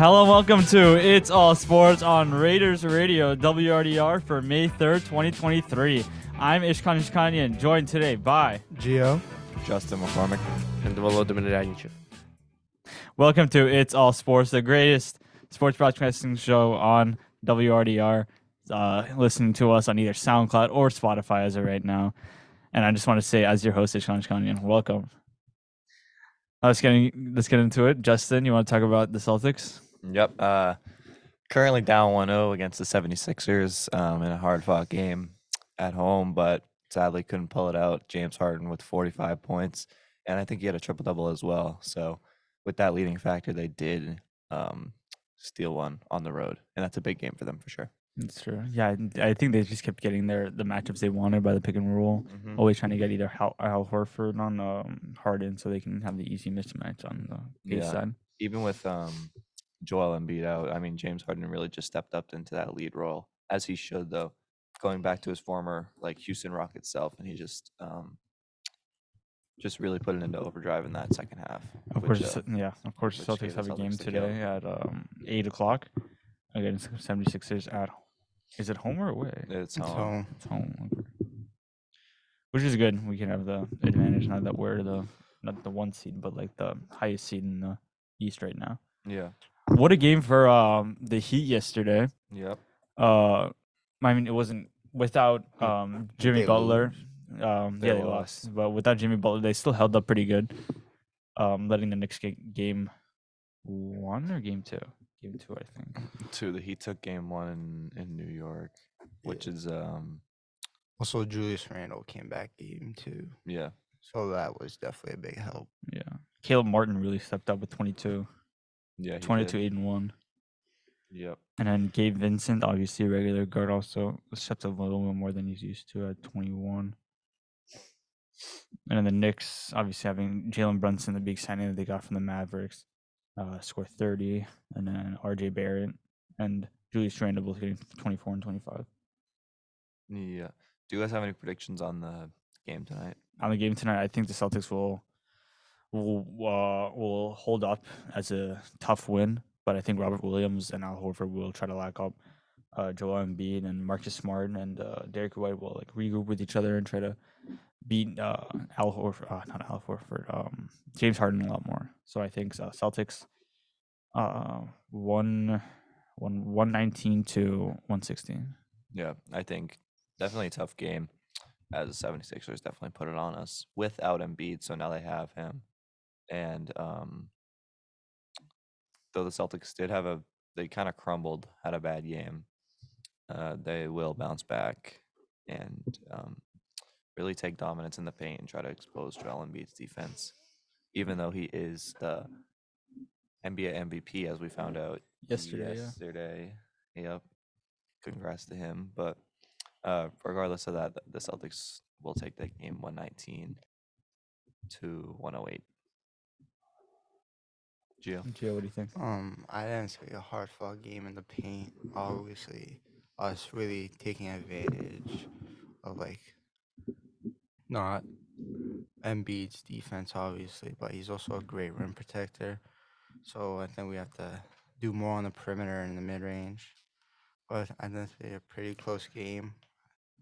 Hello, and welcome to It's All Sports on Raiders Radio WRDR for May 3rd, 2023. I'm Ishkan Ishkanian, joined today by Geo. Justin McCormick. and Volodymyr Radnichev. Welcome to It's All Sports, the greatest sports broadcasting show on WRDR. Uh, listening to us on either SoundCloud or Spotify as of right now. And I just want to say, as your host, Ishkan Ishkanian, welcome. Let's get let's get into it. Justin, you want to talk about the Celtics? Yep. Uh, currently down 1 0 against the 76ers um, in a hard fought game at home, but sadly couldn't pull it out. James Harden with 45 points. And I think he had a triple double as well. So, with that leading factor, they did um, steal one on the road. And that's a big game for them for sure. That's true. Yeah, I- think they just kept getting their the matchups they wanted by the pick and roll. Mhm. Always trying to get either Hal, Al Horford on um, Harden so they can have the easy mismatch on the Yeah. side. Even with um, Joel Embiid out, I mean, James Harden really just stepped up into that lead role, as he should, though. Going back to his former like Houston Rockets self, and he just um, just really put it into overdrive in that second half. Of which, course, uh, yeah. Of course, which the Celtics have a game Celtics the kill. today at um, eight o'clock against 76ers at. Is it home or away? it's, It's home. home. It's home. Which is good. We can have the advantage now that we're the not the one seed, but like the highest seed in the East right now. Yeah. What a game for um the Heat yesterday. Yep. Uh, I mean, it wasn't without um Jimmy They Butler. lose. Um, They yeah, they lost. lost, but without Jimmy Butler, they still held up pretty good. Um, letting the Knicks get game one or game two, game two, I think. Two. The Heat took game one in, in New York, which is um Also, Julius Randle came back game two, yeah so that was definitely a big help. Yeah, Caleb Martin really stepped up with 22, yeah 22, did. eight and one, Yep. and then Gabe Vincent, obviously a regular guard, also stepped up a little bit more than he's used to at 21. And then the Knicks, obviously having Jalen Brunson, the big signing that they got from the Mavericks, uh, score 30, and then RJ Barrett and Julius Randle both getting 24 and 25. Yeah. Do you guys have any predictions on the game tonight? On the game tonight, I think the Celtics will will uh, will hold up as a tough win, but I think Robert Williams and Al Horford will try to lock up uh, Joel Embiid and Marcus Smart and uh, Derek White will like regroup with each other and try to beat uh, Al Horford, uh, not Al Horford, um, James Harden a lot more. So I think uh, Celtics uh, one one one nineteen to one sixteen. Yeah, I think definitely a tough game as the 76ers definitely put it on us without Embiid. So now they have him. And um, though the Celtics did have a, they kind of crumbled, had a bad game, uh, they will bounce back and um, really take dominance in the paint and try to expose Joel Embiid's defense, even though he is the NBA MVP, as we found out Yesterday, yeah. Yesterday, yep. Congrats to him. But uh, regardless of that, the Celtics will take that game 119 to 108. Gio. Gio, what do you think? Um, I didn't say a hard fought game in the paint. Obviously, us really taking advantage of like not Embiid's defense, obviously, but he's also a great rim protector. So I think we have to do more on the perimeter and the mid range. But I think it's be a pretty close game.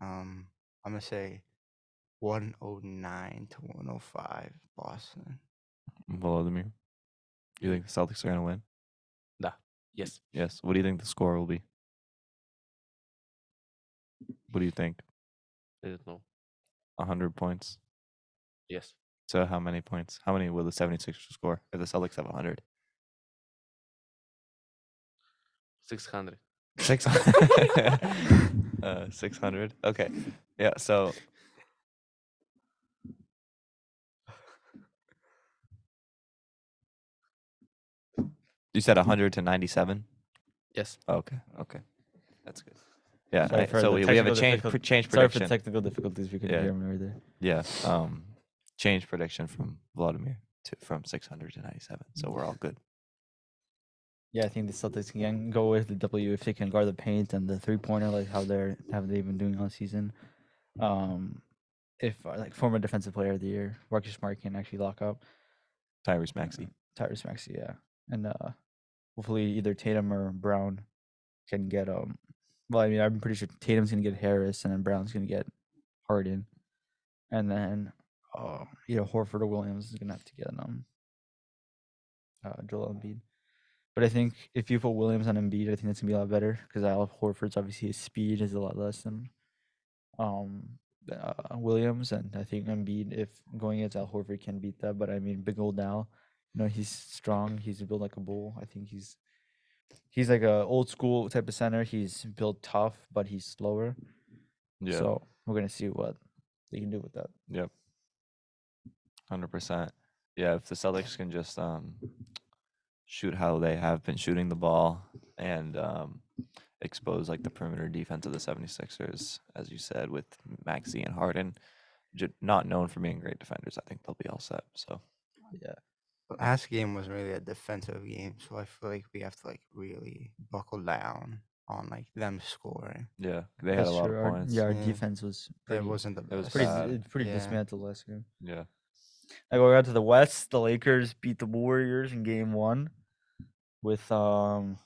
Um, I'm gonna say 109 to 105 Boston. Volodymyr. You think the Celtics are going to win? Nah. Yes. Yes. What do you think the score will be? What do you think? I don't know. 100 points. Yes. So how many points? How many will the 76ers score if the Celtics have 100? 600. Six uh, 600. Okay. Yeah. So you said 100 to 97. Yes. Okay. Okay. That's good. Yeah. Sorry I- for so the we, we have a technical change difficult- pr- change Sorry for prediction. technical difficulties. We couldn't Yeah. hear him right there. yeah. Um, change prediction from Vladimir to from 600 to 97. So we're all good. Yeah, I think the Celtics can go with the W if they can guard the paint and the three pointer like how they're have they been doing all season. Um, if uh, like former defensive player of the year, Marcus Smart can actually lock up Tyrese Maxey. Tyrese Maxey, yeah, and uh, hopefully either Tatum or Brown can get um. Well, I mean, I'm pretty sure Tatum's gonna get Harris, and then Brown's gonna get Harden, and then uh, you know, Horford or Williams is gonna have to get um. Uh, Joel Embiid, but I think if you put Williams on Embiid, I think that's gonna be a lot better because Al Horford's obviously his speed is a lot less than um uh, Williams, and I think Embiid, if going against Al Horford, can beat that. But I mean, big old Al, you know, he's strong. He's built like a bull. I think he's he's like a old school type of center. He's built tough, but he's slower. Yeah. So we're gonna see what they can do with that. Yep. Hundred percent. Yeah, if the Celtics can just um shoot how they have been shooting the ball and um expose like the perimeter defense of the 76ers, as you said, with Maxey and Harden, not known for being great defenders, I think they'll be all set. So Yeah. The last game was really a defensive game, so I feel like we have to like really buckle down on like them scoring. yeah, they had a That's lot of Our- points. yeah, our Yeah. defense was pretty, It wasn't the it was best. pretty, bad. it's pretty Yeah. dismantled last game. Yeah. I go out to the West. The Lakers beat the Warriors in Game One, with um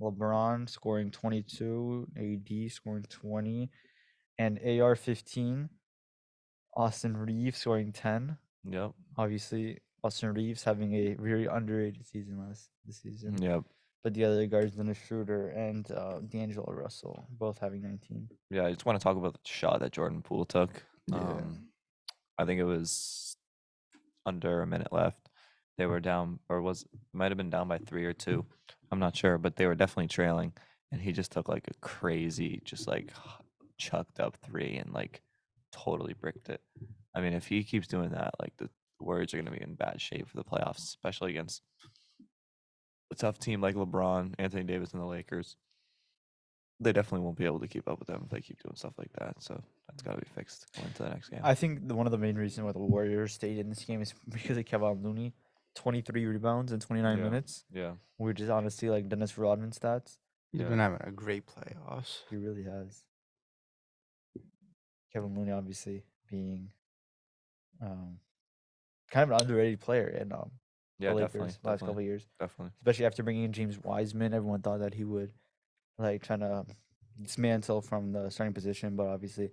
LeBron scoring 22, AD scoring 20, and AR 15. Austin Reaves scoring 10. Yep. Obviously, Austin Reaves having a very underrated season last this season. Yep. But the other guards, Dennis Schroeder and uh, D'Angelo Russell, both having 19. Yeah, I just want to talk about the shot that Jordan Poole took. Yeah. Um, I think it was under a minute left. They were down, or was might have been down by three or two. I'm not sure, but they were definitely trailing, and he just took like a crazy, just like chucked up three and like totally bricked it. I mean, if he keeps doing that, like the Warriors are going to be in bad shape for the playoffs, especially against a tough team like LeBron, Anthony Davis, and the Lakers they definitely won't be able to keep up with them if they keep doing stuff like that. So that's got to be fixed going into the next game. I think the, one of the main reasons why the Warriors stayed in this game is because of Kevin Looney. 23 rebounds in 29 Yeah. minutes, yeah, which is honestly like Dennis Rodman stats. He's Yeah. been having a great playoffs. He really has. Kevin Looney obviously being um kind of an underrated player in um yeah, the Lakers definitely, last definitely, couple of years. definitely. Especially after bringing in James Wiseman, everyone thought that he would like trying to dismantle from the starting position, but obviously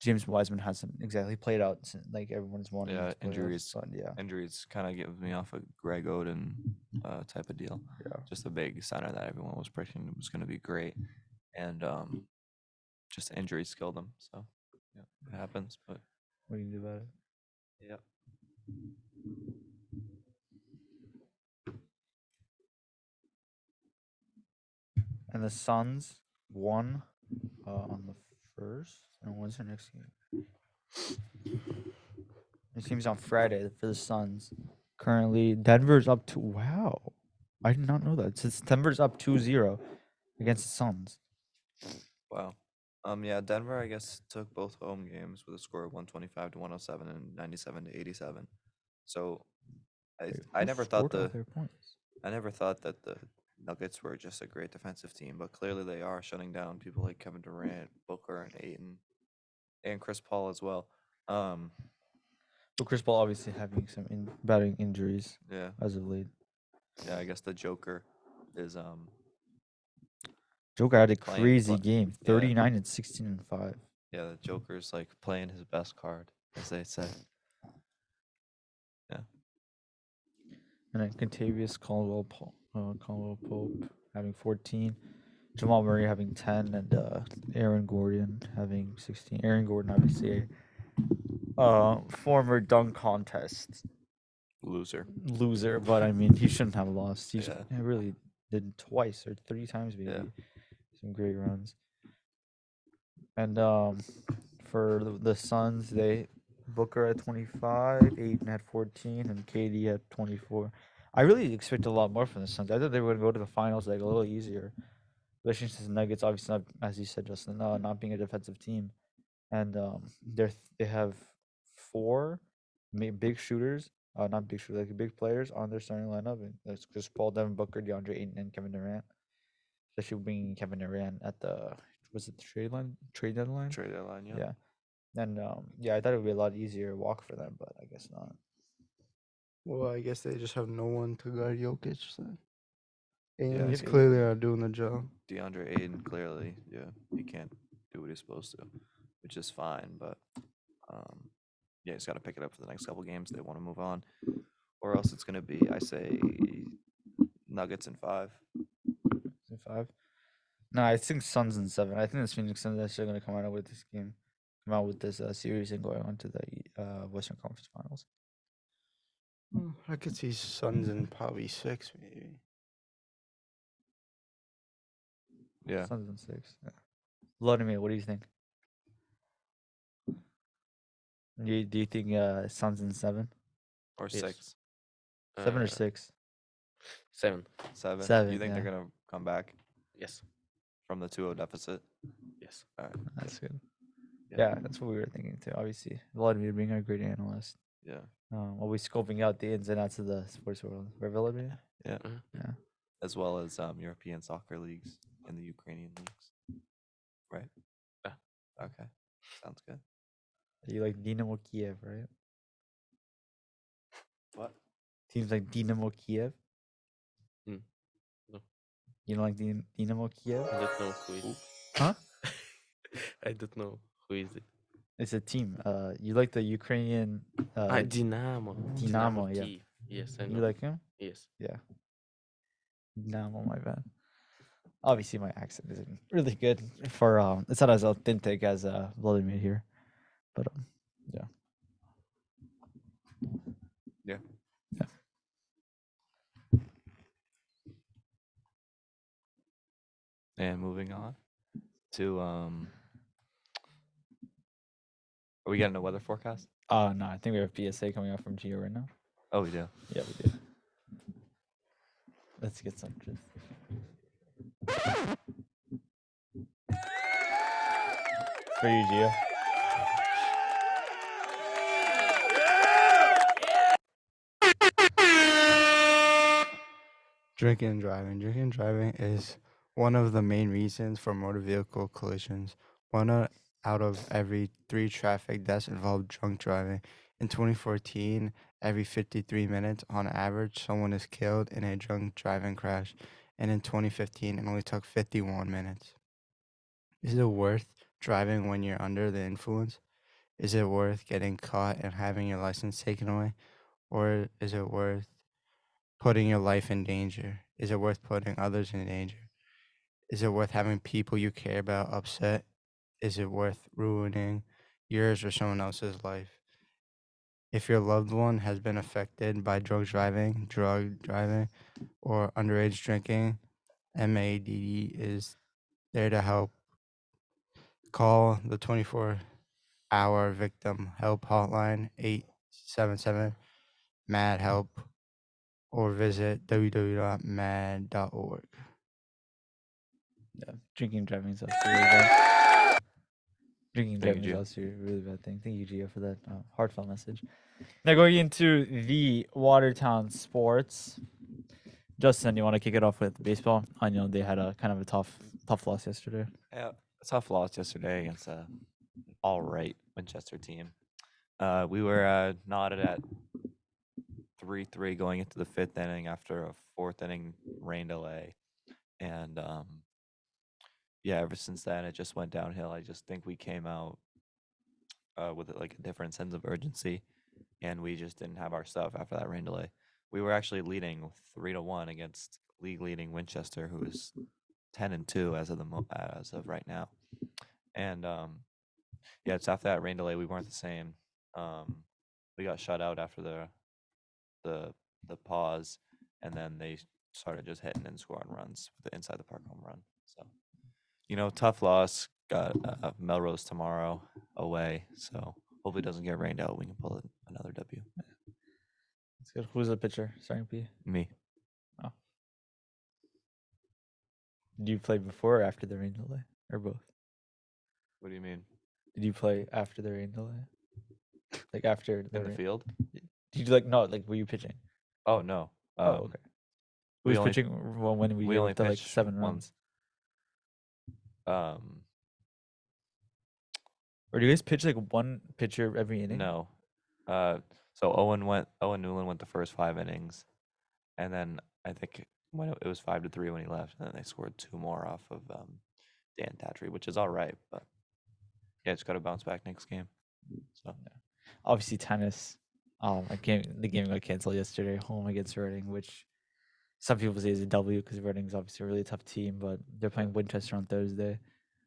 James Wiseman hasn't exactly played out since, like everyone's wanted. Yeah, injuries. but yeah, Injuries kind of give me off a Greg Oden uh, type of deal. yeah. Just a big center that everyone was predicting was going to be great, and um, just injuries killed him. So yeah, it happens. But What do you do about it? yeah, And the Suns won uh, on the first. And when's their next game? It seems on Friday for the Suns. Currently, Denver's up to wow. I did not know that. Since Denver's up 2-0 against the Suns. wow. Um, yeah, Denver I guess took both home games with a score of 125 to 107 and 97 to 87. So I Wait, I never thought the. I never thought that the Nuggets were just a great defensive team, but clearly they are shutting down people like Kevin Durant, Booker, and Ayton, and Chris Paul as well. Um, But Chris Paul obviously having some in- batting injuries yeah, as of late. yeah. I guess the Joker is um, Joker had a Playing crazy pla- game, yeah. 39 and 16 and 5. yeah, the Joker's like playing his best card, as they say. Yeah. And then Kentavious Caldwell, Pope, uh, Caldwell Pope having 14, Jamal Murray having 10, and uh, Aaron Gordon having 16. Aaron Gordon, obviously, a uh, former dunk contest Loser. loser, but I mean, he shouldn't have lost. He, Yeah. he really did twice or three times, maybe. Yeah. Some great runs. And um, for the, the Suns, they Booker at 25, Ayton had 14, and KD at 24. I really expect a lot more from the Suns. I thought they were going to go to the finals like a little easier. Especially since the Nuggets, obviously, not, as you said, Justin, uh, not being a defensive team. And um, they're, they have four big shooters, uh, not big shooters, like big players on their starting lineup. And that's Chris Paul, Devin Booker, DeAndre Ayton, and Kevin Durant. Especially bringing Kevin Durant at the, was it the trade line, trade deadline? Trade deadline. Yeah. Yeah. And um, yeah, I thought it would be a lot easier walk for them, but I guess not. Well, I guess they just have no one to guard Jokic. Then. And he's he- clearly not doing the job. DeAndre Ayton clearly, yeah, he can't do what he's supposed to, which is fine. But um, yeah, he's got to pick it up for the next couple games. They want to move on, or else it's going to be, I say, Nuggets in five. Is it five? No, I think Suns in seven. I think the Phoenix Suns are actually going to come out with this game, come out with this uh, series and going on to the uh, Western Conference Finals. Hmm, I could see Suns in probably six, maybe. Yeah, Suns in six. Yeah. Vladimir, what do you think? You, do you think uh, Suns in seven, or Yes. six, seven or Uh, six? Seven. seven. Seven, You think yeah. they're going to come back Yes. from the 2-0 deficit? Yes. All right. That's good. Yeah. Yeah, that's what we were thinking too. Obviously, Vladimir being a great analyst, Yeah. um, always scoping out the ins and outs of the sports world. Right, Vladimir? Yeah. Mhm. Yeah. As well as um, European soccer leagues and the Ukrainian leagues. Right. Yeah. Okay. Sounds good. You like Dynamo Kiev, right? What? Teams like Dynamo Kiev. No. You don't like Dyn- Dynamo Kiev? I don't know who is it. Huh? I don't know who is it. It's a team. Uh, you like the Ukrainian? Uh, ah, Dynamo. Dynamo, yeah. Kyiv. Yes, I know. you like him? Yes. Yeah. Dynamo, my bad. Obviously, my accent isn't really good for um. It's not as authentic as uh Vladimir here, but um, yeah. Yeah. Yeah. And moving on to um Are we getting a weather forecast? Uh no, I think we have PSA coming out from Geo right now. Oh we do. Yeah, we do. Let's get some just. For you, Gio. Drinking and driving. Drinking and driving is one of the main reasons for motor vehicle collisions. One out of every three traffic deaths involved drunk driving. In 2014, every 53 minutes on average, someone is killed in a drunk driving crash. And in 2015, it only took 51 minutes. Is it worth driving when you're under the influence? Is it worth getting caught and having your license taken away? Or is it worth putting your life in danger? Is it worth putting others in danger? Is it worth having people you care about upset? Is it worth ruining yours or someone else's life? If your loved one has been affected by drug driving, drug driving, or underage drinking, MADD is there to help. Call the 24 hour victim help hotline 877 MADD help or visit www.madd.org. Yeah, drinking and driving is also really bad. Drinking and Thank driving you, is Gio. also a really bad thing. Thank you, Gio, for that uh, heartfelt message. Now going into the Watertown sports. Justin, you want to kick it off with baseball? I know they had a kind of a tough, tough loss yesterday. Yeah, a tough loss yesterday against a all right Winchester team. Uh, we were uh, knotted at three three going into the fifth inning after a fourth inning rain delay, and um, yeah, ever since then it just went downhill. I just think we came out uh, with like a different sense of urgency, and we just didn't have our stuff after that rain delay. We were actually leading three to one against league leading Winchester, who is ten and two as of the mo- as of right now, and um, yeah, it's after that rain delay we weren't the same. Um, we got shut out after the the the pause, and then they started just hitting and scoring runs with the inside the park home run. So, you know, tough loss. Got uh, Melrose tomorrow away, so hopefully it doesn't get rained out. We can pull it another W. That's good. Who's the pitcher? Starting P. Me, Oh. Did you play before or after the rain delay, or both? what do you mean Did you play after the rain delay? Like after the, in the rain- field? Did you like no? Like were you pitching? Oh no. Oh, um, okay. Who we only- pitching when we, we only the like seven runs? Um, Or do you guys pitch like one pitcher every inning? No. Uh, so Owen went. Owen Newland went the first five innings, and then I think when it, it was five to three when he left, and then they scored two more off of um, Dan Tatry, which is all right, but yeah, it's got to bounce back next game. So yeah. Obviously, tennis. Um, I game the game got canceled yesterday, home against Reading, which some people say it's a W because Reading's obviously a really tough team, but they're playing Winchester on Thursday.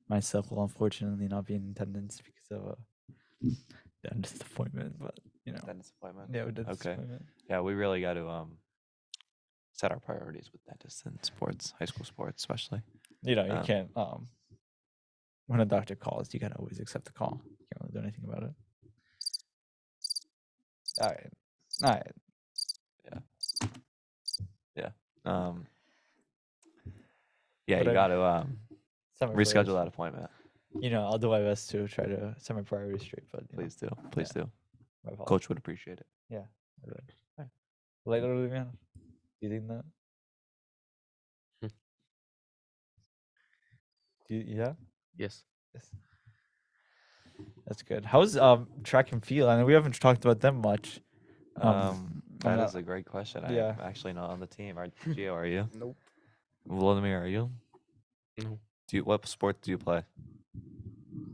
Myself will unfortunately not be in attendance because of a yeah, disappointment, but you know, that disappointment. yeah, we did Okay. Yeah, we really got to um set our priorities with dentists and sports, high school sports, especially. You know, you Um, can't. Um, when a doctor calls, you gotta always accept the call. You can't really do anything about it. All right, all right. Um, yeah, But you got to um reschedule priorities. that appointment. You know, I'll do my best to try to set my priorities straight. But you know, Please do, please do. Coach would appreciate it. I would. Alright. Later, man. Do you think that? Hmm. Do you, yeah. Yes. Yes. That's good. How's um track and field? I know we haven't talked about them much. Um, that I'm is a great question. yeah. I'm actually not on the team. Are Gio? Are you? Nope. Vladimir? Are you? No. Do you? What sport do you play?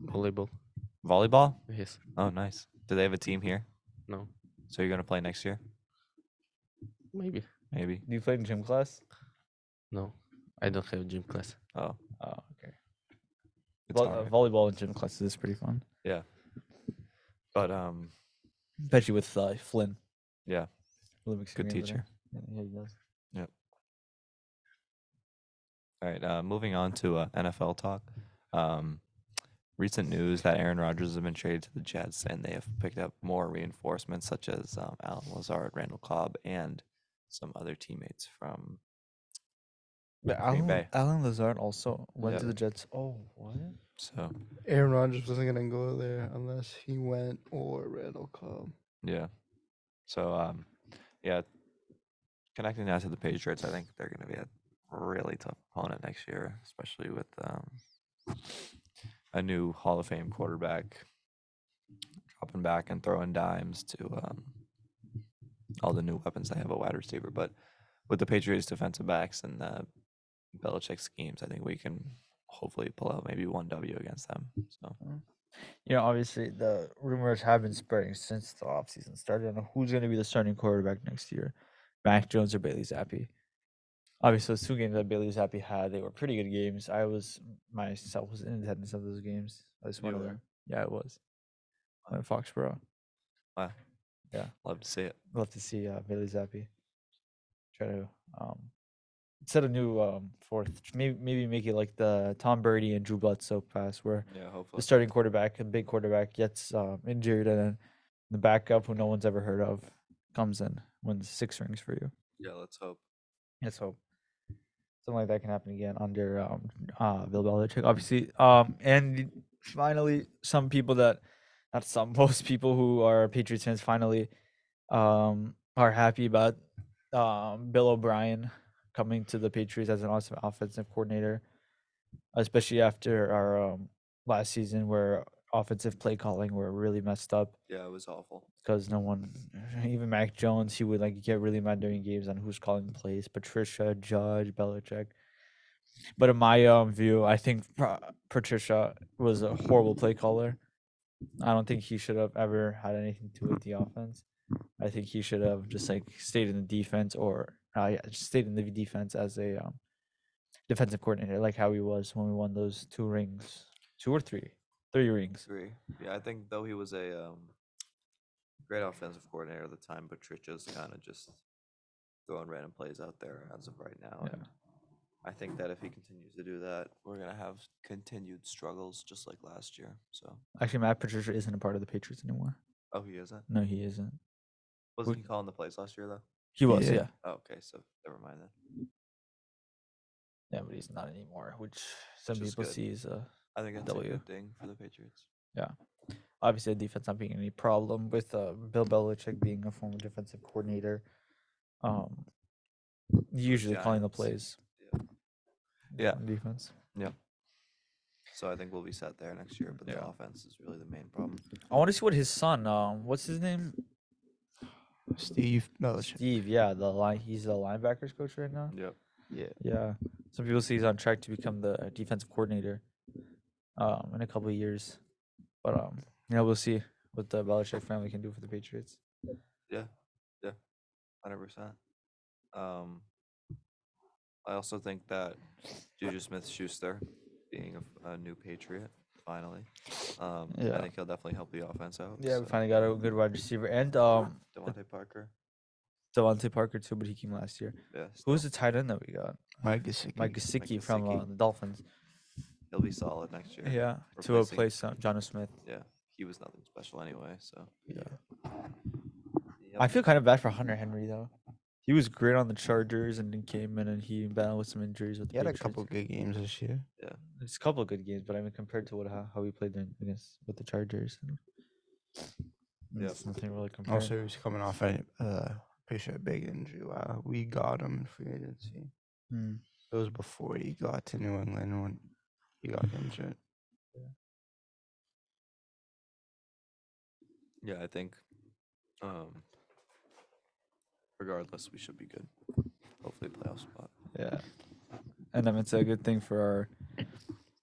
Volleyball. Volleyball? Yes. Oh, nice. Do they have a team here? No. So you're gonna play next year? Maybe. Maybe. Do you play in gym class? No. I don't have gym class. Oh, Oh, okay. it's Vol- uh, alright. volleyball and gym classes is pretty fun, Yeah. But um, especially with uh, Flynn. Yeah. Really good teacher. there. Yeah, he does. All right, uh, moving on to uh, NFL talk. Um, recent news that Aaron Rodgers has been traded to the Jets, and they have picked up more reinforcements such as um, Allen Lazard, Randall Cobb, and some other teammates from. But Green Allen, Bay. Allen Lazard also went Yeah. to the Jets. Oh, what? So Aaron Rodgers wasn't gonna go there unless he went or Randall Cobb. yeah, so um, yeah, connecting that to the Patriots, I think they're going to be a really tough opponent next year, especially with um, a new Hall of Fame quarterback dropping back and throwing dimes to um, all the new weapons they have at wide receiver. But with the Patriots defensive backs and the Belichick schemes, I think we can hopefully pull out maybe one W against them. So You know, obviously the rumors have been spreading since the offseason started on who's going to be the starting quarterback next year, Mac Jones or Bailey Zappe. Obviously, those two games that Bailey Zappe had, they were pretty good games. I was myself was in attendance of those games. At least one of them. Yeah, it was. In Foxborough. wow, Yeah. love to see it. Love to see uh, Bailey Zappe try to um, set a new um, fourth. Maybe maybe make it like the Tom Brady and Drew Bledsoe pass, where Yeah, the starting quarterback, a big quarterback, gets um, injured, and then the backup, who no one's ever heard of, comes in, wins six rings for you. Yeah, let's hope. Let's hope something like that can happen again under um, uh, Bill Belichick, obviously. Um, and finally, some people that, not some, most people who are Patriots fans finally um, are happy about um, Bill O'Brien coming to the Patriots as an awesome offensive coordinator, especially after our um, last season where offensive play calling were really messed up Yeah, it was awful. because no one, even Mac Jones, he would like get really mad during games on who's calling plays. Patricia, Judge, Belichick. But in my um, view, I think Pa- Patricia was a horrible play caller. I don't think he should have ever had anything to do with the offense. I think he should have just like stayed in the defense or uh, yeah, just stayed in the defense as a um, defensive coordinator, like how he was when we won those two rings, two or three, three rings. Three. Yeah, I think though he was a um, great offensive coordinator at the time, Patricia's kind of just throwing random plays out there as of right now. Yeah. And I think that if he continues to do that, we're gonna have continued struggles just like last year. So, Actually, Matt Patricia isn't a part of the Patriots anymore. oh, he isn't. No, he isn't. Wasn't Would- he calling the plays last year though? He was, Yeah. yeah. Oh, okay, so never mind then. Yeah, but he's not anymore, which some is people good. see as a I think that's W. a good thing for the Patriots. Yeah. Obviously the defense not being any problem with uh, Bill Belichick being a former defensive coordinator. Um, usually calling the plays. Yeah. Yeah. Defense. Yeah. So I think we'll be set there next year, but the offense is really the main problem. I want to see what his son. Um, what's his name? Steve Belichick. Steve. Yeah, the line. He's the linebackers coach right now. Yep. Yeah. Yeah, some people say he's on track to become the defensive coordinator um, in a couple of years. But um, yeah, we'll see what the Belichick family can do for the Patriots. Yeah, yeah, hundred percent. Um, I also think that Juju Smith-Schuster being a new Patriot finally, um, I think he'll definitely help the offense out. Yeah, we so- finally got a good wide receiver and um, DeVante Parker. DeVante Parker too, but he came last year. Yeah, Who was the tight end that we got? Mike Gesicki. Mike Gesicki Gesicki. from uh, the Dolphins. he'll be solid next year. Yeah, to replacing- replace uh, Jonnu Smith. Yeah, he was nothing special anyway. So Yeah. Yep. I feel kind of bad for Hunter Henry though. He was great on the Chargers and then came in and he battled with some injuries with the He had a Patriots. couple good games this year. Yeah, it's a couple of good games, but I mean compared to what how, how we played in- against with the Chargers, and Yep. nothing really compared. Also, he was coming off a uh, pretty sure a big injury. Wow, we got him in free agency. Hmm. It was before he got to New England when he got injured. Yeah, I think. Um, regardless, we should be good. Hopefully, playoff spot. Yeah, and um, it's a good thing for our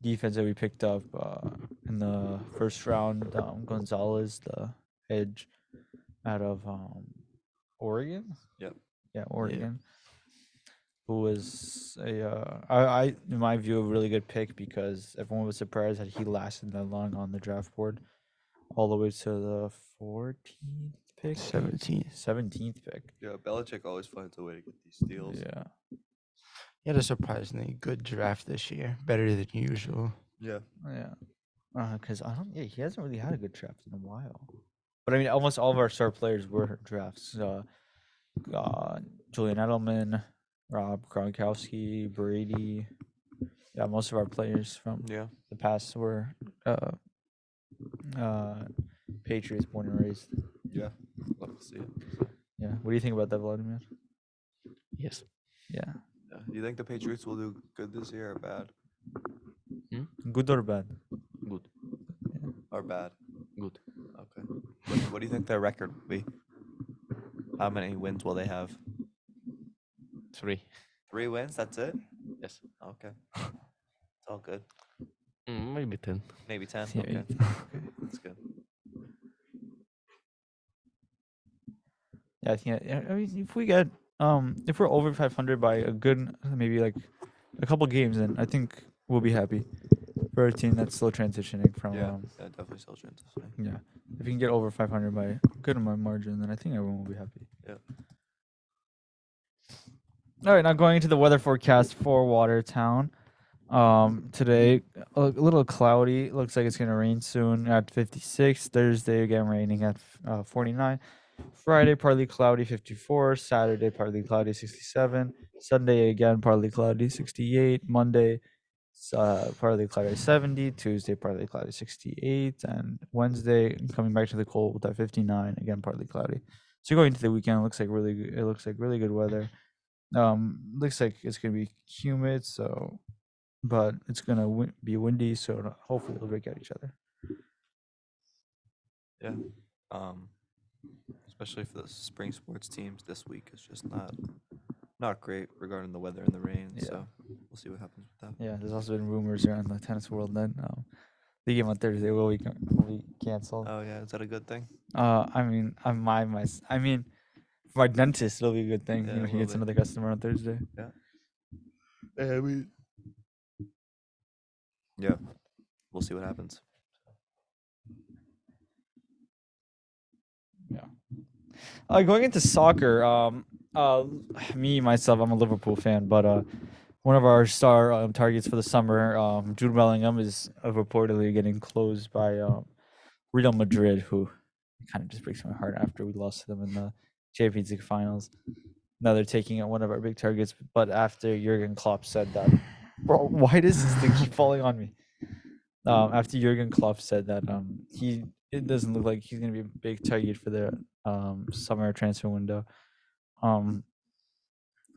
defense that we picked up uh, in the first round. Um, Gonzalez, the edge out of um, Oregon. Yep. Yeah, Oregon. Who was a, uh, I, I, in my view, a really good pick because everyone was surprised that he lasted that long on the draft board, all the way to the 14th pick, 17. 17th pick. Yeah, Belichick always finds a way to get these steals. Yeah. He had a surprisingly good draft this year, better than usual. Yeah. Yeah, because I don't. Yeah, he hasn't really had a good draft in a while. But I mean, almost all of our star players were drafts. Uh, uh, Julian Edelman, Rob Gronkowski, Brady. Yeah, most of our players from Yeah. the past were uh, uh, Patriots, born and raised. Yeah. Love to see it. Yeah. What do you think about that, Vladimir? Yes. Yeah. Yeah. Do you think the Patriots will do good this year or bad? Hmm? Good or bad? Good. Or bad? Good. Okay. What, what do you think their record will be? How many wins will they have? Three. Three wins. That's it. Yes. Okay. It's all good. Mm, maybe ten. Maybe ten. Yeah, Okay. you- That's good. Yeah, I think. I I mean, if we get um, if we're over 500 by a good, maybe like a couple games, then I think we'll be happy for a team that's still transitioning from. Yeah. Um, Yeah. Definitely still transitioning. yeah, if you can get over 500 by a good amount margin, then I think everyone will be happy. Yeah. All right, now going into the weather forecast for Watertown. Um, today a a little cloudy. Looks like it's gonna rain soon at 56. Thursday again raining at uh, 49. Friday partly cloudy 54. Saturday partly cloudy 67. Sunday again partly cloudy 68. Monday uh, partly cloudy 70. Tuesday partly cloudy 68. And Wednesday coming back to the cold at 59. Again partly cloudy. So going into the weekend, it looks like really good. It looks like really good weather. Um, looks like it's gonna be humid, so but it's gonna wi- be windy, so hopefully it'll break out each other. Yeah. Um, especially for the spring sports teams, this week is just not not great regarding the weather and the rain. Yeah. So we'll see what happens with that. Yeah, there's also been rumors around the tennis world that um, the game on Thursday will be ca- will be canceled. Oh yeah, is that a good thing? Uh, I mean, I my my I mean, for my dentist, it'll be a good thing. Yeah, you know, he gets be. another customer on Thursday. Yeah. Yeah, we. Yeah, we'll see what happens. Uh, going into soccer, um, uh, me myself, I'm a Liverpool fan, but uh, one of our star um, targets for the summer, um, Jude Bellingham, is reportedly getting closed by um, Real Madrid, who kind of just breaks my heart after we lost to them in the Champions League finals. Now they're taking out one of our big targets, but after Jurgen Klopp said that, bro, why does this thing keep falling on me? Um, after Jurgen Klopp said that um, he it doesn't look like he's going to be a big target for the um, summer transfer window. Um,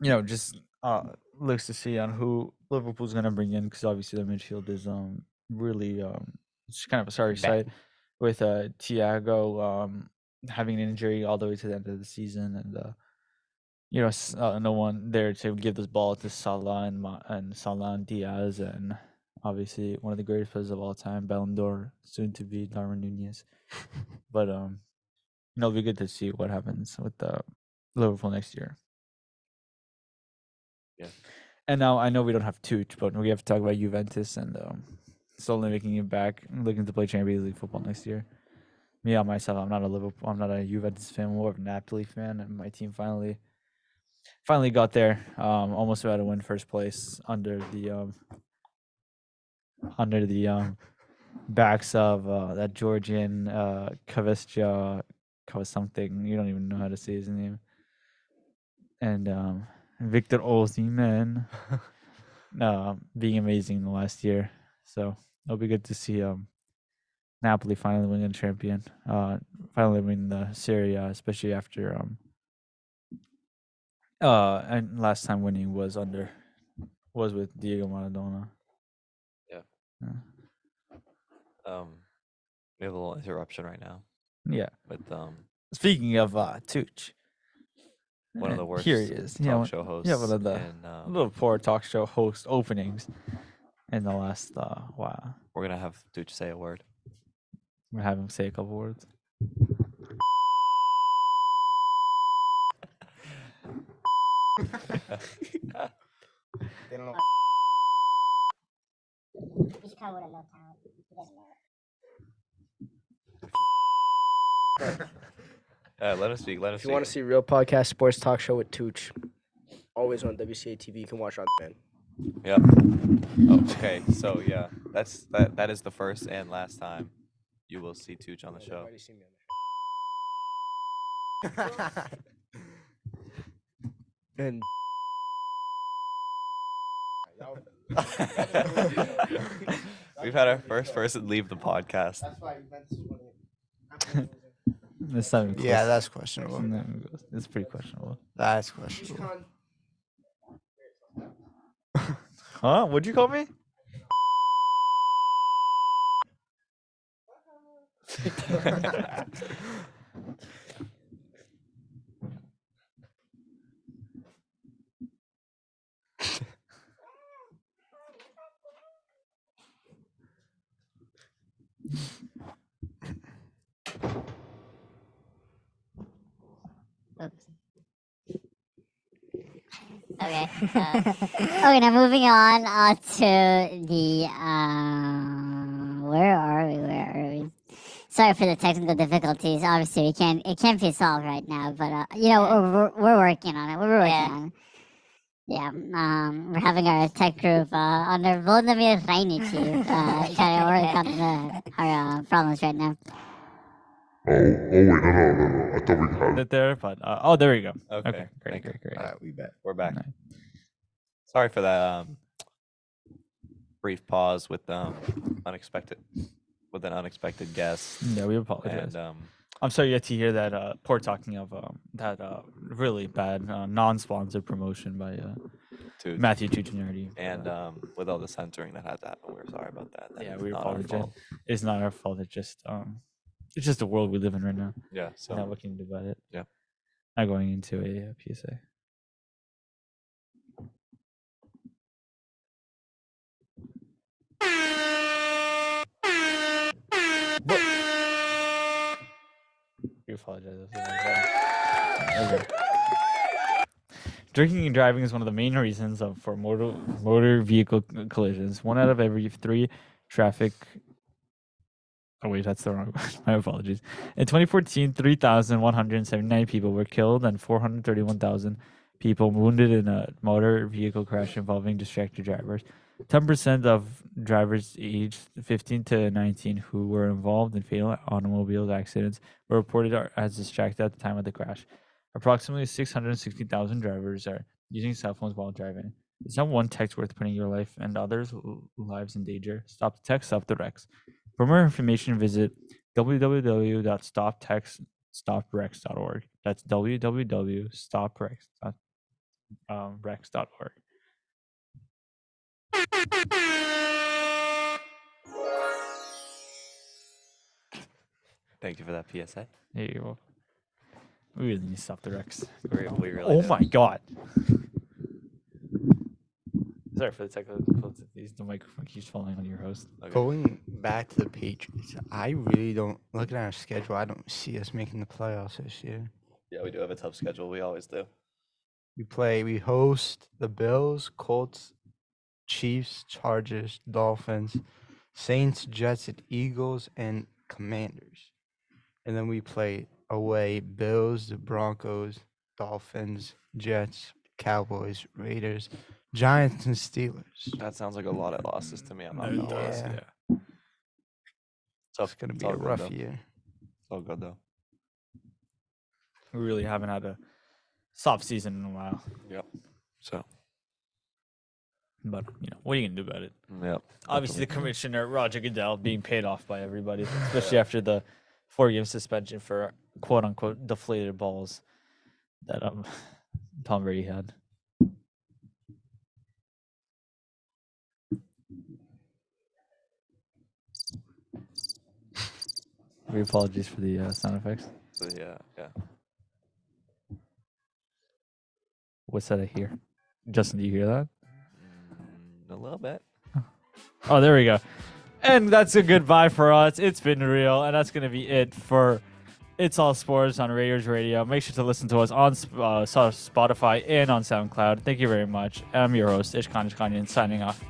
you know, just uh, looks to see on who Liverpool's going to bring in because obviously the midfield is um, really um, it's kind of a sorry sight with uh, Thiago um, having an injury all the way to the end of the season and uh, you know, uh, no one there to give this ball to Salah and Ma- and Salah and Diaz and obviously one of the greatest players of all time, Ballon d'Or, soon to be Darwin Nunez. but um, you know, it'll be good to see what happens with the Liverpool next year. Yeah. And now I know we don't have Tooch, but we have to talk about Juventus and um, slowly making it back, looking to play Champions League football next year. Me on myself, I'm not a Liverpool, I'm not a Juventus fan, more of a Napoli fan, and my team finally, finally got there. Um, almost about to win first place under the um, under the um, backs of uh, that Georgian uh, Kavestia, Kav something. You don't even know how to say his name. And um, Victor Osimhen, uh, being amazing in the last year. So it'll be good to see um, Napoli finally winning a champion. Uh, finally winning the Serie A, especially after um. Uh, and last time winning was under, was with Diego Maradona. Yeah. Yeah. Um, we have a little interruption right now Yeah. with um Speaking of uh, Tooch, one of the worst Here he is. talk Yeah, one, show hosts. yeah, one of the in, um, little poor talk show host openings in the last uh, while. We're gonna have Duch say a word. We're having him say a couple words. They don't know. He's kind of with a low talent. He doesn't know it. Uh, let us speak. Let us If you want to see real podcast sports talk show with Tooch, always on WCA TV. You can watch on demand. Yep. Oh, okay. So yeah, that's that. That is the first and last time you will see Tooch on the They've show. already seen me on the show. And We've had our first person leave the podcast. It's not even yeah, that's questionable. It's not even close. It's pretty questionable. That's questionable. Huh? What'd you call me? Oops. Okay. Uh, okay, now moving on uh, to the. Uh, where are we? Where are we? Sorry for the technical difficulties. Obviously, we can't. It can't be solved right now, but uh, you know we're, we're, we're working on it. We're working Yeah. on it. Yeah, um, we're having our tech group uh, under Vladimir Reinichi uh, trying to work on the, our uh, problems right now. Oh, oh wait, no, no, no, no. I thought we had It there, but uh, oh, there we go. Okay, Okay, great, thank you. great, great. Alright, we bet. We're back. Nice. Sorry for that um, brief pause with um unexpected with an unexpected guest. Yeah, we apologize. And um, I'm sorry you had to hear that uh, poor talking of um, that uh, really bad uh, non-sponsored promotion by uh, Tooch. Matthew Tuccinardi. And um, with all the censoring that had to happen, we're sorry about that. That Yeah, we apologize. it's not our fault. It's just um, it's just the world we live in right now. Yeah. So not looking to about it. Yeah. Not going into a, uh PSA. We apologize. that's what I'm saying. Okay. Drinking and driving is one of the main reasons of, for motor motor vehicle collisions. One out of every three traffic Oh wait, that's the wrong one. My apologies. In 2014, 3,179 people were killed and 431,000 people wounded in a motor vehicle crash involving distracted drivers. 10% of drivers aged 15 to 19 who were involved in fatal automobile accidents were reported as distracted at the time of the crash. Approximately 660,000 drivers are using cell phones while driving. It's not one text worth putting your life and others' lives in danger. Stop the text, stop the wrecks. For more information, visit www.stoptextstoprex.org. That's www.stoprex.org. Um, rex.org. thank you for that PSA. There you go. We really need to stop the Rex. We, we really oh do. my god. Sorry for the technical difficulties. The microphone keeps falling on your host. Okay. Going back to the Patriots, I really don't looking at our schedule. I don't see us making the playoffs this year. Yeah, we do have a tough schedule. We always do. We play. We host the Bills, Colts, Chiefs, Chargers, Dolphins, Saints, Jets, and Eagles, and Commanders. And then we play away Bills, the Broncos, Dolphins, Jets, Cowboys, Raiders, Giants, and Steelers. That sounds like a lot of losses to me. I'm not It gonna lie. does, yeah. Tough. It's gonna be all a good, rough though. year. It's all good though. We really haven't had a soft season in a while. Yep. So. But you know, what are you gonna do about it? Yep. Obviously, the commissioner Roger Goodell being paid off by everybody, especially after the four-game suspension for quote unquote deflated balls that um Tom Brady had. We apologize for the uh, sound effects. So, yeah. Yeah. What's that I hear? Justin, do you hear that? Mm, a little bit. Oh, there we go. And that's a goodbye for us. It's been real, and that's gonna be it for It's All Sports on Raiders Radio. Make sure to listen to us on uh, Spotify and on SoundCloud. Thank you very much. I'm your host, Ishkan Ishkanian, signing off.